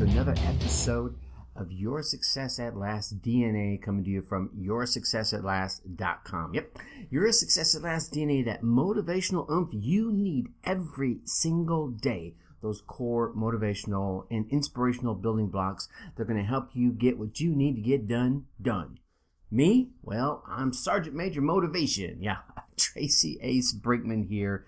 to another episode of Your Success at Last DNA coming to you from yoursuccessatlast.com. Yep, Your Success at Last DNA, that motivational oomph you need every single day. Those core motivational and inspirational building blocks that are going to help you get what you need to get done, done. Me? Well, I'm Sergeant Major Motivation. Yeah, Tracy Ace Brinkmann here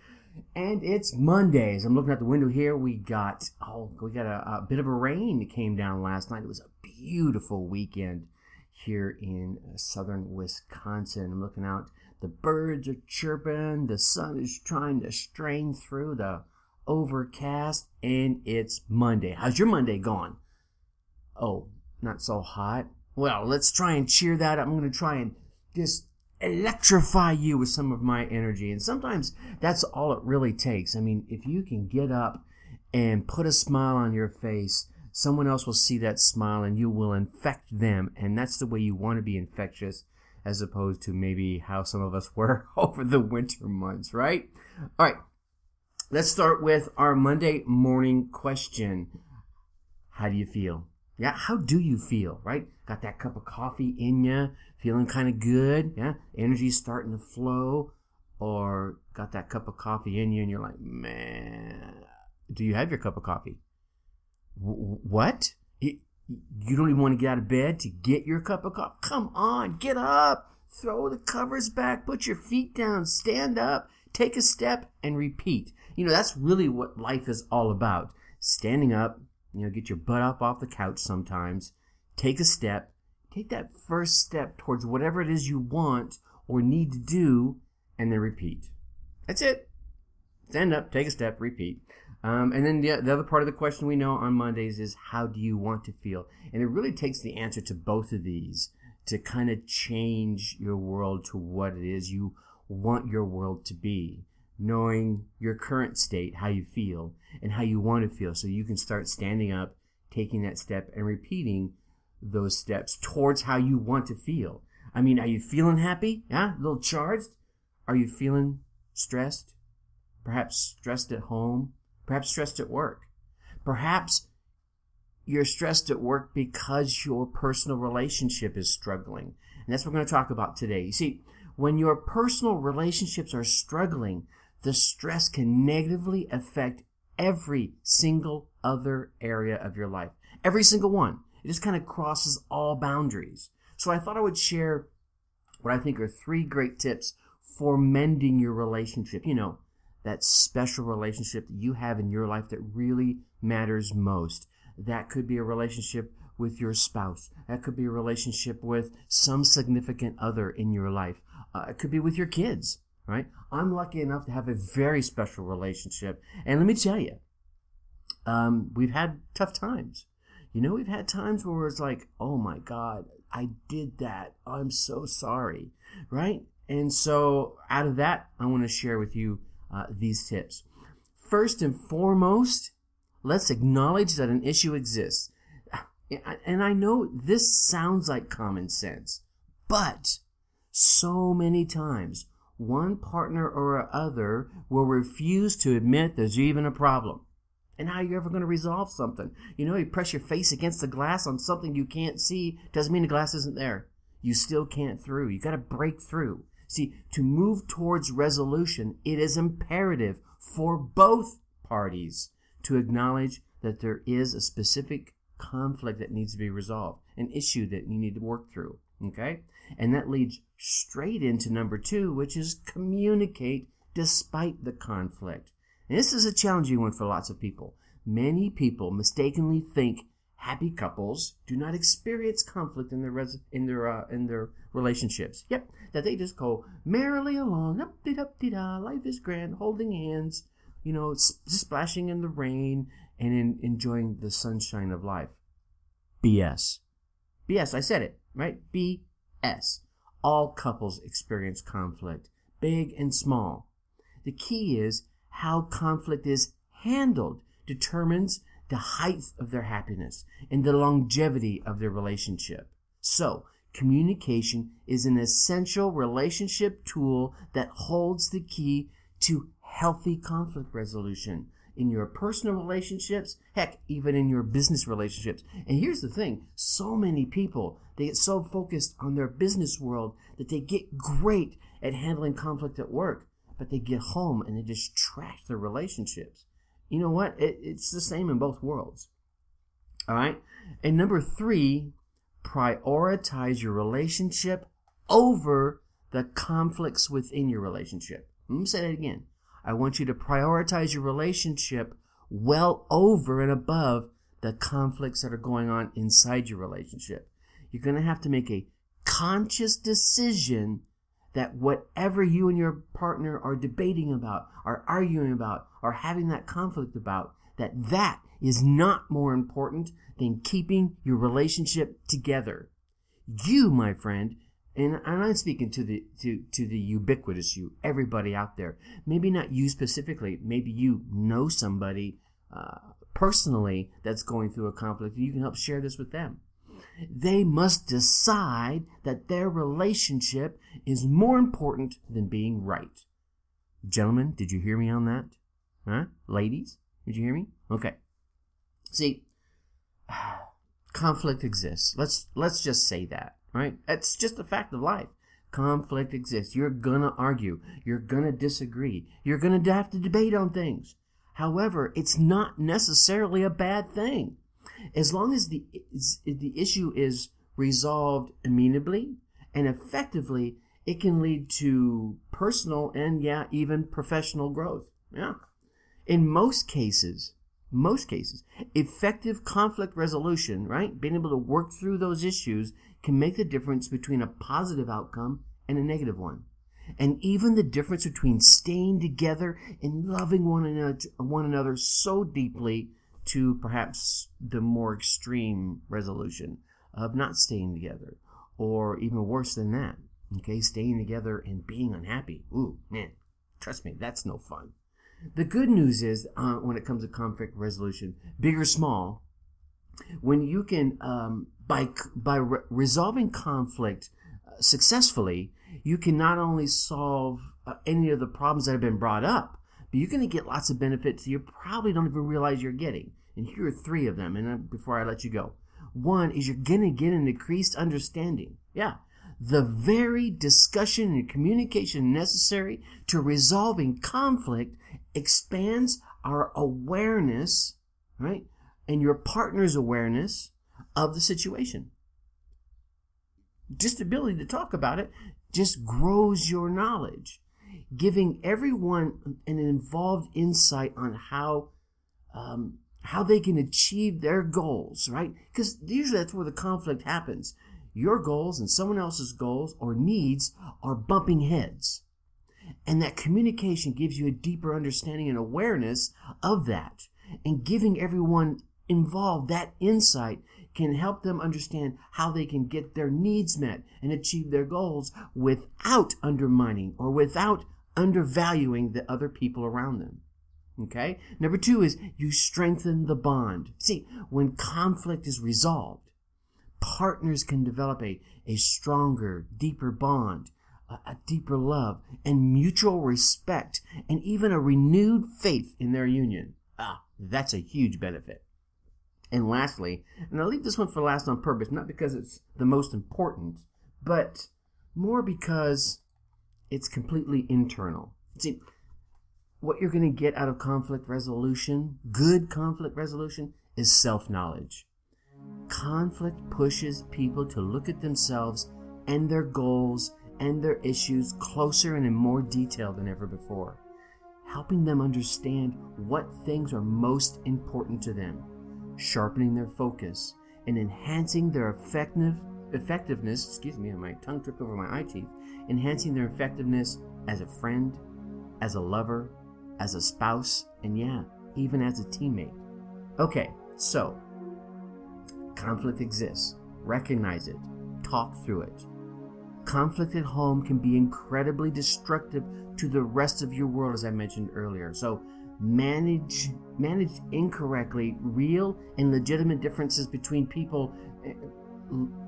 and it's Mondays. I'm looking out the window here. We got oh, we got a, a, bit of a rain that came down last night. It was a beautiful weekend here in southern Wisconsin. I'm looking out. The birds are chirping. The sun is trying to strain through the overcast, and it's Monday. How's your Monday going? Oh, not so hot. Well, let's try and cheer that up. I'm going to try and just electrify you with some of my energy. And sometimes that's all it really takes. I mean, if you can get up and put a smile on your face, someone else will see that smile and you will infect them. And that's the way you want to be infectious as opposed to maybe how some of us were over the winter months, right? All right. Let's start with our Monday morning question. How do you feel? Yeah, how do you feel, right? Got that cup of coffee in you, feeling kind of good, yeah? Energy's starting to flow, or got that cup of coffee in you and you're like, man, do you have your cup of coffee? W- what? you don't even want to get out of bed to get your cup of coffee? Come on, get up, throw the covers back, put your feet down, stand up, take a step, and repeat. You know, that's really what life is all about. Standing up, you know, get your butt up off the couch sometimes, take a step, take that first step towards whatever it is you want or need to do, and then repeat. That's it. Stand up, take a step, repeat. Um, and then the, the other part of the question we know on Mondays is how do you want to feel? And it really takes the answer to both of these to kind of change your world to what it is you want your world to be knowing your current state, how you feel, and how you want to feel. So you can start standing up, taking that step, and repeating those steps towards how you want to feel. I mean, are you feeling happy? Yeah? A little charged? Are you feeling stressed? Perhaps stressed at home? Perhaps stressed at work? Perhaps you're stressed at work because your personal relationship is struggling. And that's what we're going to talk about today. You see, when your personal relationships are struggling, the stress can negatively affect every single other area of your life. Every single one. It just kind of crosses all boundaries. So I thought I would share what I think are three great tips for mending your relationship. You know, that special relationship that you have in your life that really matters most. That could be a relationship with your spouse. That could be a relationship with some significant other in your life. Uh, it could be with your kids right? I'm lucky enough to have a very special relationship. And let me tell you, um, we've had tough times. You know, we've had times where it's like, oh my God, I did that. I'm so sorry, right? And so, out of that, I want to share with you uh, these tips. First and foremost, let's acknowledge that an issue exists. And I know this sounds like common sense, but so many times one partner or other will refuse to admit there's even a problem. And how are you ever going to resolve something? You know, you press your face against the glass on something you can't see, doesn't mean the glass isn't there. You still can't through. You got to break through. See, to move towards resolution, it is imperative for both parties to acknowledge that there is a specific conflict that needs to be resolved, an issue that you need to work through. Okay? And that leads straight into number two, which is communicate despite the conflict. And this is a challenging one for lots of people. Many people mistakenly think happy couples do not experience conflict in their res- in their uh, in their relationships. Yep, that they just go merrily along, up de up de da, life is grand, holding hands, you know, splashing in the rain and in, enjoying the sunshine of life. BS. BS. I said it right. B S. All couples experience conflict, big and small. The key is how conflict is handled determines the height of their happiness and the longevity of their relationship. So, communication is an essential relationship tool that holds the key to healthy conflict resolution. in your personal relationships, heck, even in your business relationships. And here's the thing so many people, they get so focused on their business world that they get great at handling conflict at work, but they get home and they just trash their relationships. You know what? It, it's the same in both worlds. All right. And number three, prioritize your relationship over the conflicts within your relationship. Let me say that again. I want you to prioritize your relationship well over and above the conflicts that are going on inside your relationship. You're going to have to make a conscious decision that whatever you and your partner are debating about, are arguing about, are having that conflict about, that that is not more important than keeping your relationship together. You, my friend, and I'm speaking to the to to the ubiquitous you, everybody out there. Maybe not you specifically. Maybe you know somebody uh, personally that's going through a conflict. and You can help share this with them. They must decide that their relationship is more important than being right. Gentlemen, did you hear me on that? Huh? Ladies, did you hear me? Okay. See, conflict exists. Let's let's just say that right? It's just a fact of life. Conflict exists. You're gonna argue. You're gonna disagree. You're gonna have to debate on things. However, it's not necessarily a bad thing. As long as the, the issue is resolved amenably and effectively, it can lead to personal and, yeah, even professional growth. Yeah. In most cases, most cases, effective conflict resolution, right? Being able to work through those issues can make the difference between a positive outcome and a negative one. And even the difference between staying together and loving one another, one another so deeply to perhaps the more extreme resolution of not staying together, or even worse than that, okay, staying together and being unhappy. Ooh, man, trust me, that's no fun. The good news is, uh, when it comes to conflict resolution, big or small, when you can um, by by re- resolving conflict uh, successfully, you can not only solve uh, any of the problems that have been brought up, but you're going to get lots of benefits you probably don't even realize you're getting. And here are three of them. And uh, before I let you go, one is you're going to get an increased understanding. Yeah. The very discussion and communication necessary to resolving conflict expands our awareness, right? And your partner's awareness of the situation. Just the ability to talk about it just grows your knowledge, giving everyone an involved insight on how um, how they can achieve their goals, right? Because usually that's where the conflict happens. Your goals and someone else's goals or needs are bumping heads. And that communication gives you a deeper understanding and awareness of that. And giving everyone involved that insight can help them understand how they can get their needs met and achieve their goals without undermining or without undervaluing the other people around them. Okay? Number two is you strengthen the bond. See, when conflict is resolved, partners can develop a, a stronger, deeper bond, a, a deeper love, and mutual respect, and even a renewed faith in their union. Ah, that's a huge benefit. And lastly, and I leave this one for last on purpose, not because it's the most important, but more because it's completely internal. See, what you're going to get out of conflict resolution, good conflict resolution, is self knowledge. Conflict pushes people to look at themselves and their goals and their issues closer and in more detail than ever before, helping them understand what things are most important to them sharpening their focus, and enhancing their effective effectiveness, excuse me, my tongue tripped over my eye teeth, enhancing their effectiveness as a friend, as a lover, as a spouse, and yeah, even as a teammate. Okay, so conflict exists. Recognize it. Talk through it. Conflict at home can be incredibly destructive to the rest of your world, as I mentioned earlier. So manage managed incorrectly real and legitimate differences between people eh,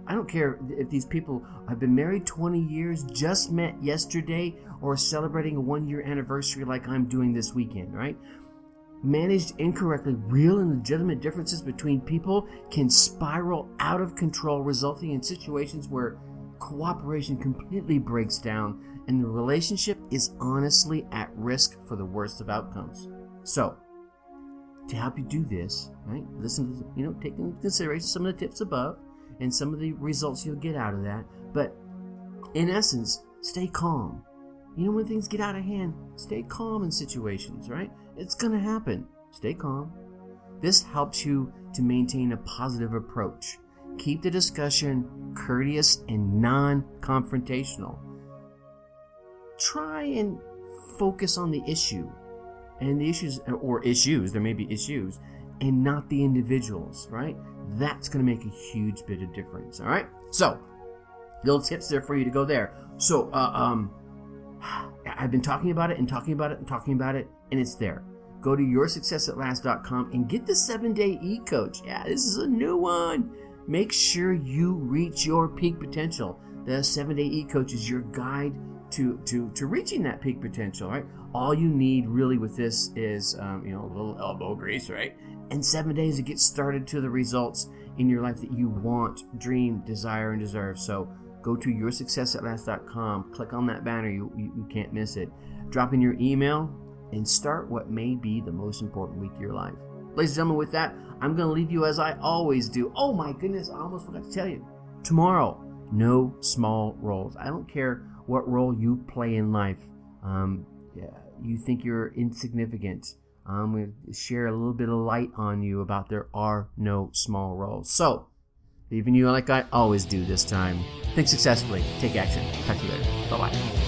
I don't care if these people have been married 20 years, just met yesterday, or celebrating a one year anniversary like I'm doing this weekend, right? managed incorrectly, real and legitimate differences between people can spiral out of control, resulting in situations where cooperation completely breaks down and the relationship is honestly at risk for the worst of outcomes. So, to help you do this, right, listen to, you know, take into consideration some of the tips above and some of the results you'll get out of that. But in essence, stay calm. You know, when things get out of hand, stay calm in situations, right? It's going to happen. Stay calm. This helps you to maintain a positive approach. Keep the discussion courteous and non confrontational. Try and focus on the issue and the issues, or issues, there may be issues, and not the individuals, right? That's going to make a huge bit of difference, all right? So, little tips there for you to go there. So, uh, um, I've been talking about it and talking about it and talking about it, and it's there. Go to yoursuccessatlast.com and get the seven day e coach. Yeah, this is a new one. Make sure you reach your peak potential. The seven day e coach is your guide to, to, to reaching that peak potential, right? All you need really with this is, um, you know, a little elbow grease, right? And seven days to get started to the results in your life that you want, dream, desire, and deserve. So, go to yoursuccessatlast.com, click on that banner, you, you, you can't miss it. Drop in your email and start what may be the most important week of your life. Ladies and gentlemen, with that, I'm going to leave you as I always do. Oh my goodness, I almost forgot to tell you. Tomorrow, no small roles. I don't care what role you play in life. Um, yeah, you think you're insignificant. I'm going to share a little bit of light on you about there are no small roles. So, leaving you like I always do this time. Think successfully. Take action. Talk to you later. Bye bye.